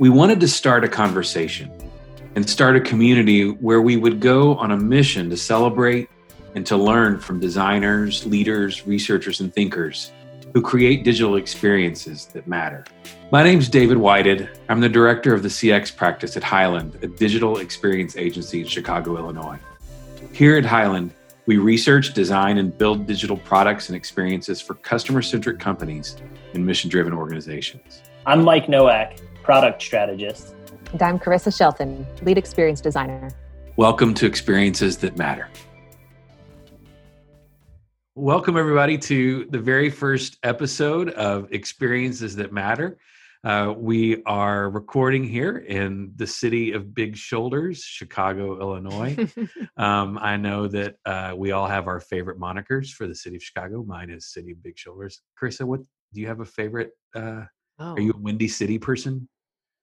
We wanted to start a conversation and start a community where we would go on a mission to celebrate and to learn from designers, leaders, researchers, and thinkers who create digital experiences that matter. My name is David Whited. I'm the director of the CX practice at Highland, a digital experience agency in Chicago, Illinois. Here at Highland, we research, design, and build digital products and experiences for customer centric companies and mission driven organizations. I'm Mike Nowak, product strategist. And I'm Carissa Shelton, lead experience designer. Welcome to Experiences That Matter. Welcome, everybody, to the very first episode of Experiences That Matter. Uh, we are recording here in the city of Big Shoulders, Chicago, Illinois. um, I know that uh, we all have our favorite monikers for the city of Chicago. Mine is City of Big Shoulders. Carissa, what do you have a favorite? Uh, oh. Are you a Windy City person?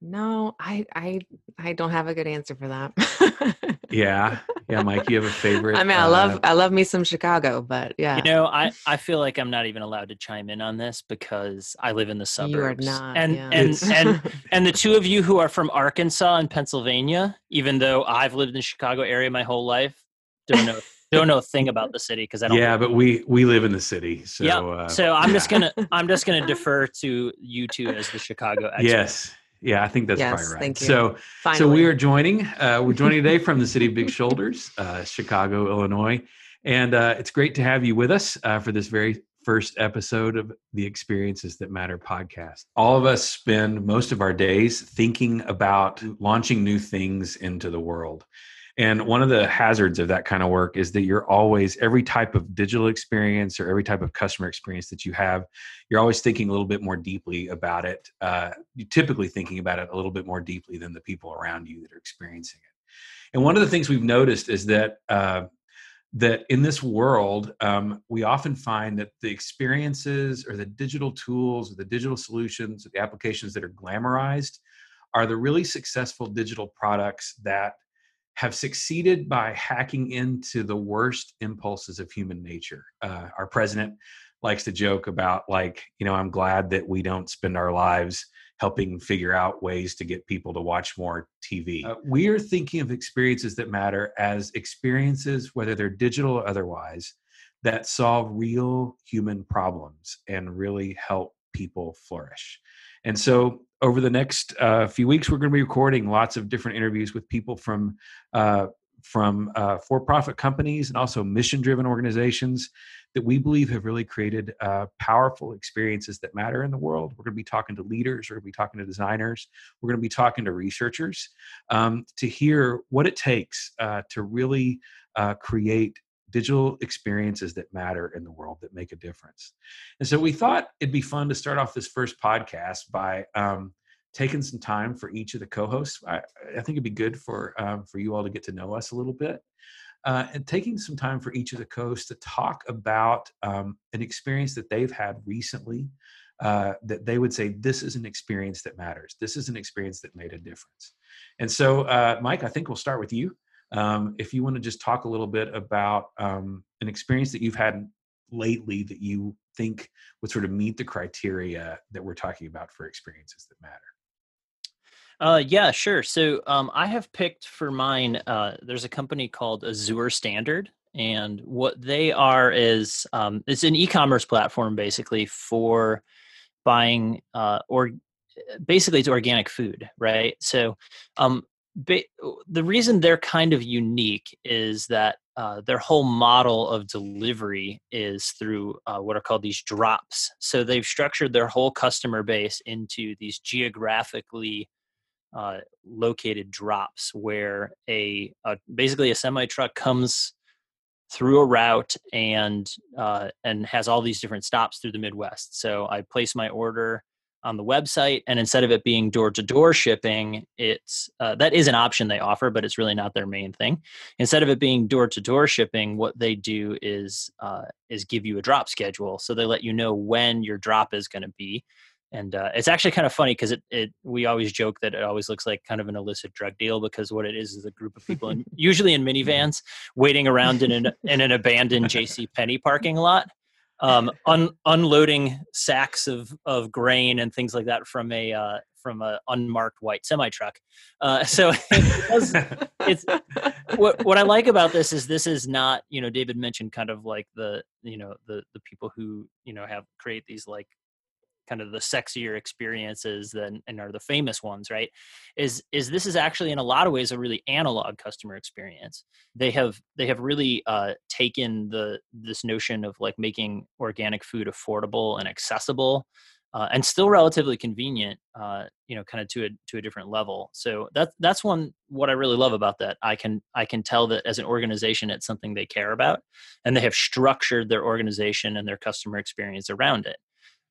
No, I I I don't have a good answer for that. yeah, yeah, Mike, you have a favorite? I mean, I love uh, I love me some Chicago, but yeah. You know, I I feel like I'm not even allowed to chime in on this because I live in the suburbs. You are not, and yeah. and and and the two of you who are from Arkansas and Pennsylvania, even though I've lived in the Chicago area my whole life, don't know. don't know a thing about the city because I don't. Yeah, but we we live in the city, so yeah. Uh, so I'm yeah. just gonna I'm just gonna defer to you two as the Chicago. Experts. Yes, yeah, I think that's yes, probably right. Thank you. So, Finally. so we are joining. Uh, we're joining today from the city of Big Shoulders, uh, Chicago, Illinois, and uh, it's great to have you with us uh, for this very first episode of the Experiences That Matter podcast. All of us spend most of our days thinking about launching new things into the world. And one of the hazards of that kind of work is that you're always, every type of digital experience or every type of customer experience that you have, you're always thinking a little bit more deeply about it. Uh, you're typically thinking about it a little bit more deeply than the people around you that are experiencing it. And one of the things we've noticed is that. Uh, that in this world, um, we often find that the experiences or the digital tools or the digital solutions, the applications that are glamorized, are the really successful digital products that have succeeded by hacking into the worst impulses of human nature. Uh, our president likes to joke about, like, you know, I'm glad that we don't spend our lives helping figure out ways to get people to watch more TV. Uh, we are thinking of experiences that matter as experiences, whether they're digital or otherwise, that solve real human problems and really help people flourish. And so over the next uh, few weeks, we're going to be recording lots of different interviews with people from uh, from uh, for-profit companies and also mission-driven organizations that we believe have really created uh, powerful experiences that matter in the world. We're going to be talking to leaders. We're going to be talking to designers. We're going to be talking to researchers um, to hear what it takes uh, to really uh, create digital experiences that matter in the world that make a difference. And so we thought it'd be fun to start off this first podcast by um, taking some time for each of the co-hosts. I, I think it'd be good for um, for you all to get to know us a little bit. Uh, and taking some time for each of the co-hosts to talk about um, an experience that they've had recently uh, that they would say this is an experience that matters this is an experience that made a difference and so uh, mike i think we'll start with you um, if you want to just talk a little bit about um, an experience that you've had lately that you think would sort of meet the criteria that we're talking about for experiences that matter. Uh, yeah, sure. So um, I have picked for mine. Uh, there's a company called Azure Standard, and what they are is um, it's an e-commerce platform basically for buying uh, or basically it's organic food, right? So um, the reason they're kind of unique is that uh, their whole model of delivery is through uh, what are called these drops. So they've structured their whole customer base into these geographically uh, located drops, where a, a basically a semi truck comes through a route and uh, and has all these different stops through the Midwest. So I place my order on the website and instead of it being door to door shipping it's uh, that is an option they offer but it's really not their main thing. Instead of it being door to door shipping what they do is uh, is give you a drop schedule. So they let you know when your drop is going to be. And uh, it's actually kind of funny because it, it we always joke that it always looks like kind of an illicit drug deal because what it is is a group of people in, usually in minivans waiting around in an in an abandoned jc penney parking lot um, un- unloading sacks of, of grain and things like that from a uh, from a unmarked white semi truck. Uh, so it does, it's what what I like about this is this is not you know David mentioned kind of like the you know the the people who you know have create these like kind of the sexier experiences than and are the famous ones right is is this is actually in a lot of ways a really analog customer experience. They have they have really uh, taken the this notion of like making organic food affordable and accessible uh, and still relatively convenient uh, you know kind of to a to a different level. So that's that's one what i really love about that. I can i can tell that as an organization it's something they care about and they have structured their organization and their customer experience around it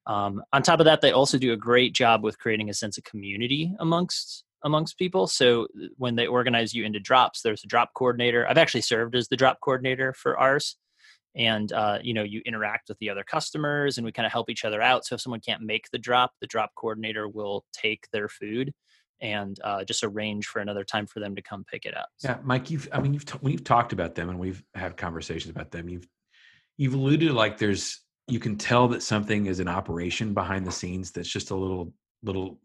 um, on top of that, they also do a great job with creating a sense of community amongst amongst people. So uh, when they organize you into drops, there's a drop coordinator. I've actually served as the drop coordinator for ours, and uh, you know you interact with the other customers, and we kind of help each other out. So if someone can't make the drop, the drop coordinator will take their food and uh, just arrange for another time for them to come pick it up. Yeah, Mike, you've I mean you've we've talked about them and we've had conversations about them. You've you've alluded like there's you can tell that something is an operation behind the scenes that's just a little little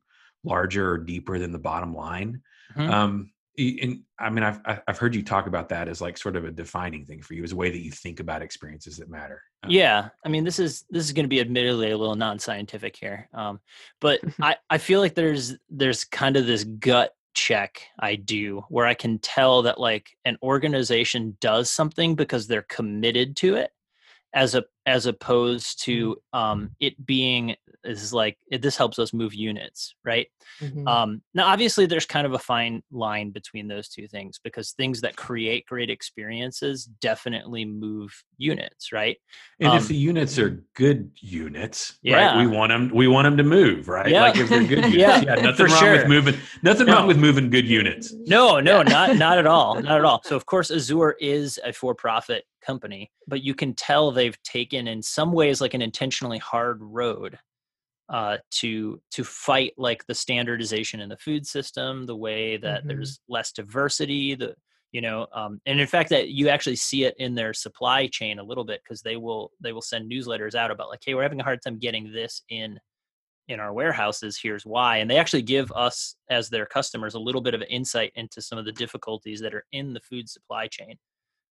larger or deeper than the bottom line mm-hmm. um and i mean i've i've heard you talk about that as like sort of a defining thing for you as a way that you think about experiences that matter um, yeah i mean this is this is going to be admittedly a little non-scientific here um but i i feel like there's there's kind of this gut check I do where I can tell that like an organization does something because they're committed to it as a as opposed to Mm-hmm. um, it being is like it, this helps us move units right Mhm. um, now obviously there's kind of a fine line between those two things because things that create great experiences definitely move units right and if Um, the units are good units Yeah. right we want them we want them to move right Yeah. like if they're good units Yeah, yeah, nothing wrong sure. with moving nothing No. wrong with moving good units No, no, Yeah. not not at all, not at all. So of course Azure is a for-profit company, but you can tell they've taken in some ways like an intentionally hard road uh, to to fight like the standardization in the food system, the way that Mhm. there's less diversity, the you know, um, and in fact that you actually see it in their supply chain a little bit because they will they will send newsletters out about like, hey, we're having a hard time getting this in in our warehouses here's why and they actually give us as their customers a little bit of insight into some of the difficulties that are in the food supply chain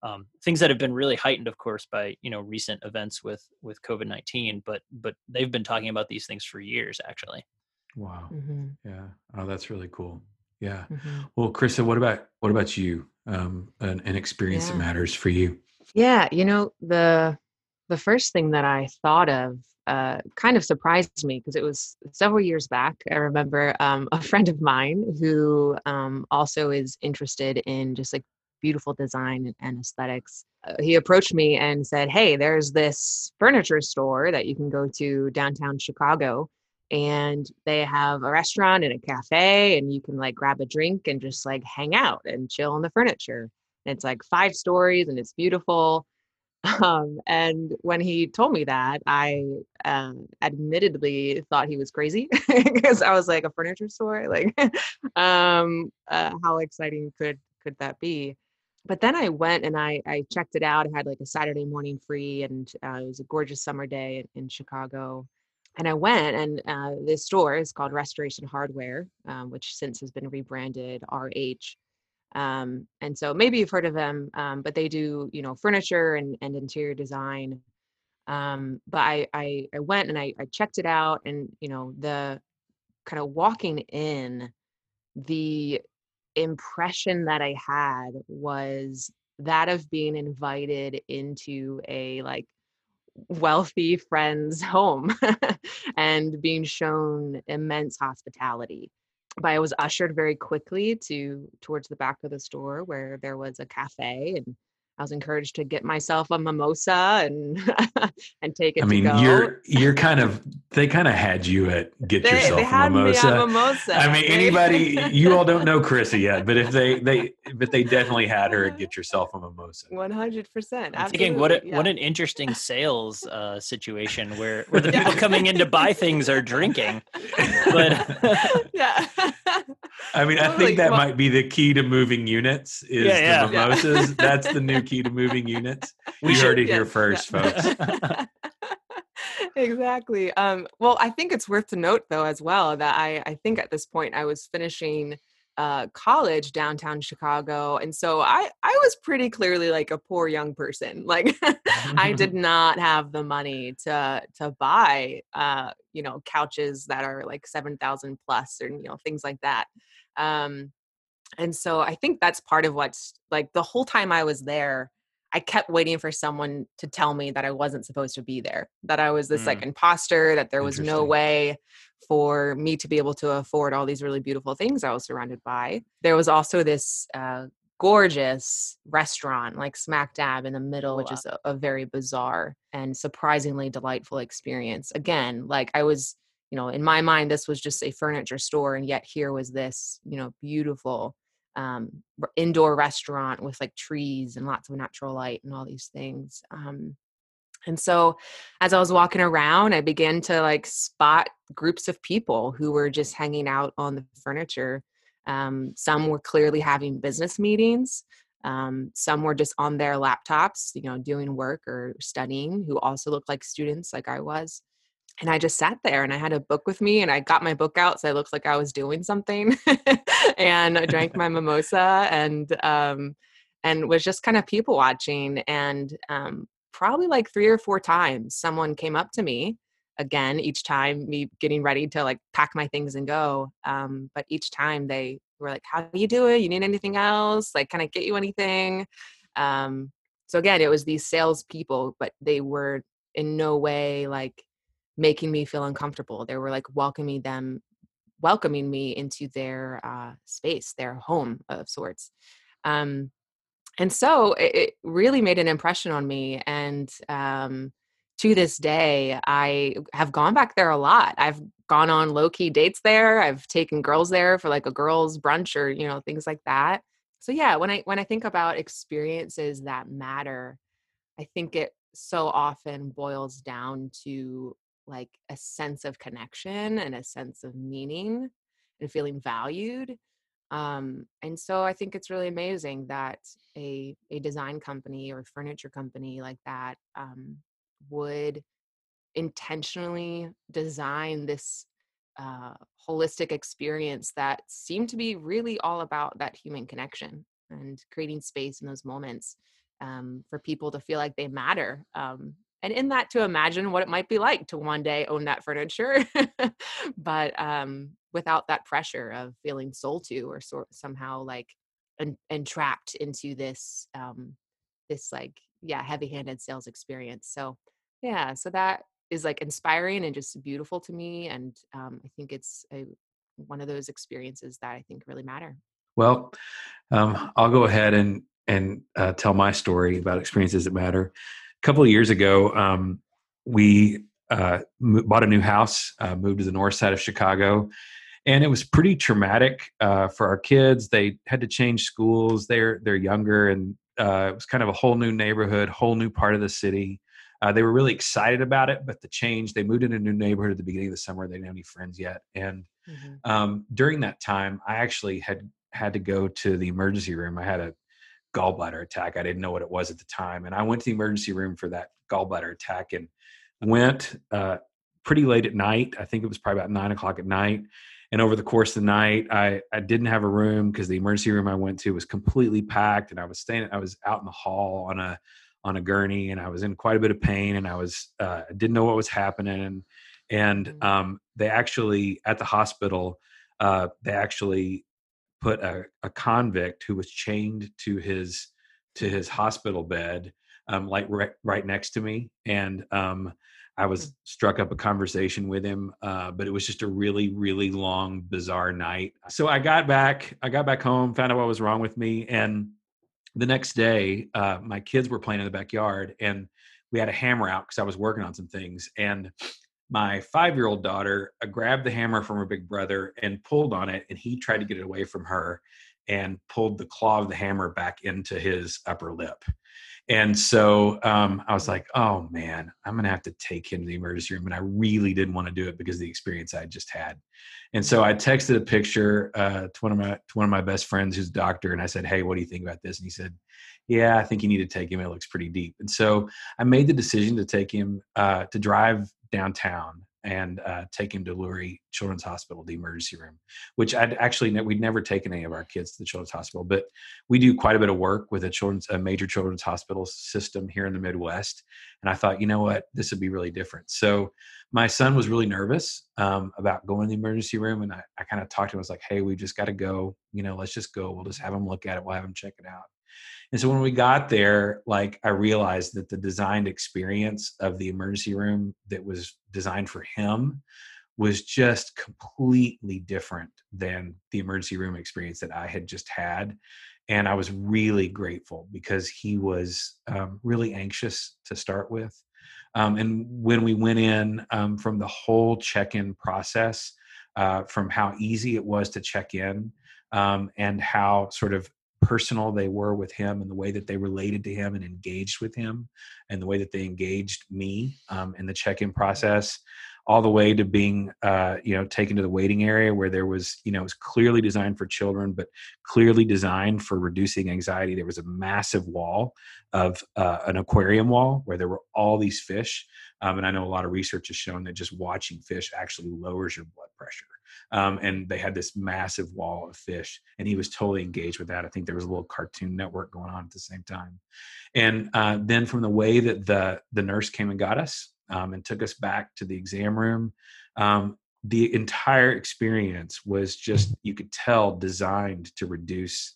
um, things that have been really heightened of course by you know recent events with with covid-19 but but they've been talking about these things for years actually. Wow. Mhm. yeah. Oh that's really cool. Yeah. Mhm. well Carissa what about what about you? Um an, an experience that matters for you. Yeah, you know, the the first thing that I thought of uh, kind of surprised me because it was several years back. I remember um, a friend of mine who um, also is interested in just like beautiful design and, aesthetics. Uh, he approached me and said, "Hey, there's this furniture store that you can go to downtown Chicago." And they have a restaurant and a cafe, and you can like grab a drink and just like hang out and chill on the furniture. And it's like five stories and it's beautiful. Um, and when he told me that, I um, admittedly thought he was crazy because I was like a furniture store. Like, um, uh, how exciting could could that be? But then I went and I I checked it out. I had like a Saturday morning free, and uh, it was a gorgeous summer day in, in Chicago. And I went, and uh, this store is called Restoration Hardware, um, which since has been rebranded RH. Um, and so maybe you've heard of them, um, but they do, you know, furniture and, and interior design. Um, but I, I, I went and I, I checked it out and, you know, the kind of walking in, the impression that I had was that of being invited into a like wealthy friend's home and being shown immense hospitality. But I was ushered very quickly to towards the back of the store where there was a cafe and I was encouraged to get myself a mimosa and and take it I mean, to go. you're you're kind of they kind of had you at get they, yourself they a had mimosa. me a mimosa. I mean, They- anybody you all don't know Carissa yet, but if they they but they definitely had her at get yourself a mimosa. One hundred percent. I'm thinking what a, what an interesting sales uh, situation where where the people coming in to buy things are drinking but yeah. I mean, I Totally. think that Well- might be the key to moving units is Yeah, yeah. the Yeah. mimosas. That's the new key to moving units. We you heard should- it here first, yeah. folks. exactly. Um, well, I think it's worth to note though as well that I, I think at this point I was finishing uh, college downtown Chicago, and so I I was pretty clearly like a poor young person. Like I did not have the money to to buy uh, you know couches that are like seven thousand plus or you know things like that. Um, and so I think that's part of what's like the whole time I was there. I kept waiting for someone to tell me that I wasn't supposed to be there, that I was this mm. like imposter, that there was no way for me to be able to afford all these really beautiful things I was surrounded by. There was also this uh, gorgeous restaurant, like smack dab in the middle, which is a, a very bizarre and surprisingly delightful experience. Again, like I was, you know, in my mind, this was just a furniture store, and yet here was this, you know, beautiful um, indoor restaurant with like trees and lots of natural light and all these things. Um, and so as I was walking around, I began to like spot groups of people who were just hanging out on the furniture. Um, some were clearly having business meetings. Um, some were just on their laptops, you know, doing work or studying, who also looked like students, like I was. And I just sat there and I had a book with me and I got my book out so I looked like I was doing something. and I drank my mimosa and um, and was just kind of people watching. And um, probably like three or four times someone came up to me again each time me getting ready to like pack my things and go um, but each time they were like how do you do it you need anything else like can i get you anything um, so again it was these salespeople but they were in no way like making me feel uncomfortable. They were like welcoming them welcoming me into their uh, space their home of sorts. Um, and so it, it, really made an impression on me and um, to this day i have gone back there a lot. I've gone on low-key dates there. I've taken girls there for like a girls brunch or you know things like that. So yeah when i when i think about experiences that matter i think it so often boils down to like a sense of connection and a sense of meaning and feeling valued um, and so I think it's really amazing that a a design company or furniture company like that um, would intentionally design this uh, holistic experience that seemed to be really all about that human connection and creating space in those moments um, for people to feel like they matter um, and in that to imagine what it might be like to one day own that furniture but um, without that pressure of feeling sold to or sort somehow like en- entrapped into this um, this like yeah heavy-handed sales experience. So yeah so that is like inspiring and just beautiful to me and um, i think it's a, one of those experiences that i think really matter. Well um, i'll go ahead and and uh, tell my story about experiences that matter couple of years ago um, we uh, bought a new house uh, moved to the north side of chicago and it was pretty traumatic uh, for our kids. They had to change schools. They're they're younger, and uh, it was kind of a whole new neighborhood, whole new part of the city. Uh, they were really excited about it, but the change. They moved into a new neighborhood at the beginning of the summer. They didn't have any friends yet, and mm-hmm. um, during that time, I actually had had to go to the emergency room. I had a gallbladder attack. I didn't know what it was at the time, and I went to the emergency room for that gallbladder attack and went uh, pretty late at night. I think it was probably about nine o'clock at night and over the course of the night i i didn't have a room because the emergency room i went to was completely packed and i was staying i was out in the hall on a on a gurney and i was in quite a bit of pain and i was uh, didn't know what was happening and mm-hmm. um, they actually at the hospital uh, they actually put a, a, convict who was chained to his to his hospital bed um, like right, right next to me and um, I was struck up a conversation with him, uh, but it was just a really, really long, bizarre night. So I got back, I got back home, found out what was wrong with me, and the next day, uh, my kids were playing in the backyard, and we had a hammer out because I was working on some things, and my five-year-old daughter uh, grabbed the hammer from her big brother and pulled on it, and he tried to get it away from her, and pulled the claw of the hammer back into his upper lip and so um, I was like, oh man, I'm gonna have to take him to the emergency room. And I really didn't want to do it because of the experience I just had. And so I texted a picture uh, to one of my to one of my best friends who's a doctor, and I said, hey, what do you think about this? And he said, yeah, I think you need to take him. It looks pretty deep. And so I made the decision to take him uh, to drive downtown and uh, take him to Lurie Children's Hospital, the emergency room, which I'd actually we'd never taken any of our kids to the Children's Hospital, but we do quite a bit of work with a children's a major children's hospital system here in the Midwest, and I thought, you know what, this would be really different. So my son was really nervous um, about going to the emergency room, and I, I kind of talked to him. I was like, hey, we just got to go. You know, let's just go. We'll just have him look at it. We'll have him check it out. And so when we got there, like I realized that the designed experience of the emergency room that was designed for him was just completely different than the emergency room experience that I had just had. And I was really grateful because he was um, really anxious to start with. Um, and when we went in um, from the whole check in process, uh, from how easy it was to check in um, and how sort of personal they were with him and the way that they related to him and engaged with him and the way that they engaged me um, in the check-in process all the way to being uh, you know taken to the waiting area where there was you know it was clearly designed for children but clearly designed for reducing anxiety. There was a massive wall of uh, an aquarium wall where there were all these fish um, and i know a lot of research has shown that just watching fish actually lowers your blood pressure um, and they had this massive wall of fish and he was totally engaged with that. I think there was a little cartoon network going on at the same time. And uh, then from the way that the the nurse came and got us um, and took us back to the exam room um, the entire experience was just you could tell designed to reduce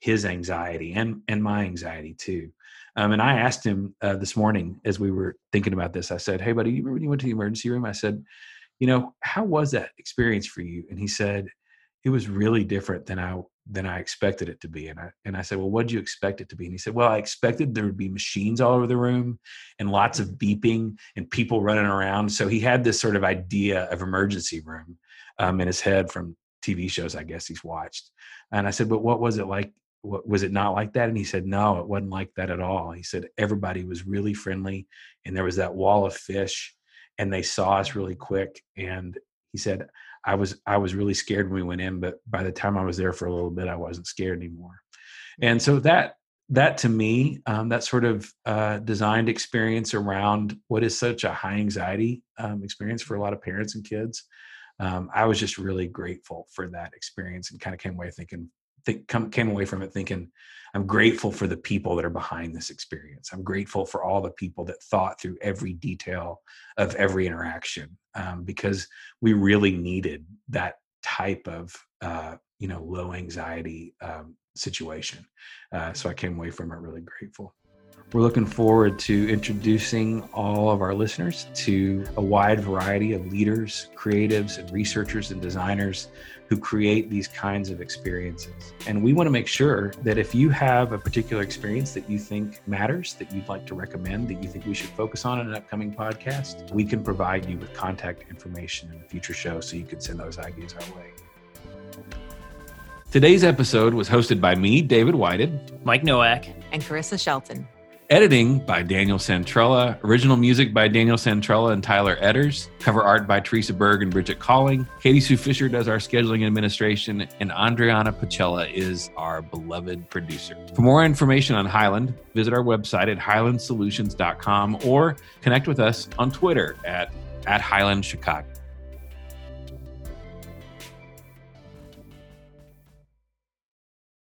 his anxiety and and my anxiety too. Um, and i asked him uh, this morning as we were thinking about this i said hey buddy you remember when you went to the emergency room? I said you know, how was that experience for you? And he said, it was really different than I than I expected it to be. And I and I said, well, what did you expect it to be? And he said, well, I expected there would be machines all over the room and lots of beeping and people running around. So he had this sort of idea of emergency room um, in his head from TV shows, I guess he's watched. And I said, but what was it like? What, was it not like that? And he said, no, it wasn't like that at all. He said everybody was really friendly, and there was that wall of fish and they saw us really quick and he said i was i was really scared when we went in but by the time i was there for a little bit i wasn't scared anymore. And so that that to me um, that sort of uh, designed experience around what is such a high anxiety um, experience for a lot of parents and kids um, i was just really grateful for that experience and kind of came away thinking think, come, came away from it thinking I'm grateful for the people that are behind this experience. I'm grateful for all the people that thought through every detail of every interaction um, because we really needed that type of uh, you know low anxiety um, situation. Uh, so I came away from it really grateful. We're looking forward to introducing all of our listeners to a wide variety of leaders, creatives, and researchers and designers who create these kinds of experiences. And we want to make sure that if you have a particular experience that you think matters, that you'd like to recommend, that you think we should focus on in an upcoming podcast, we can provide you with contact information in a future show so you can send those ideas our way. Today's episode was hosted by me, David Whited, Mike Nowak, and Carissa Shelton. Editing by Daniel Santrella. Original music by Daniel Santrella and Tyler Edders. Cover art by Teresa Berg and Bridget Calling. Katie Sue Fisher does our scheduling administration, and Andriana Pacella is our beloved producer. For more information on Highland, visit our website at highlandsolutions.com or connect with us on Twitter at, at Highland Chicago.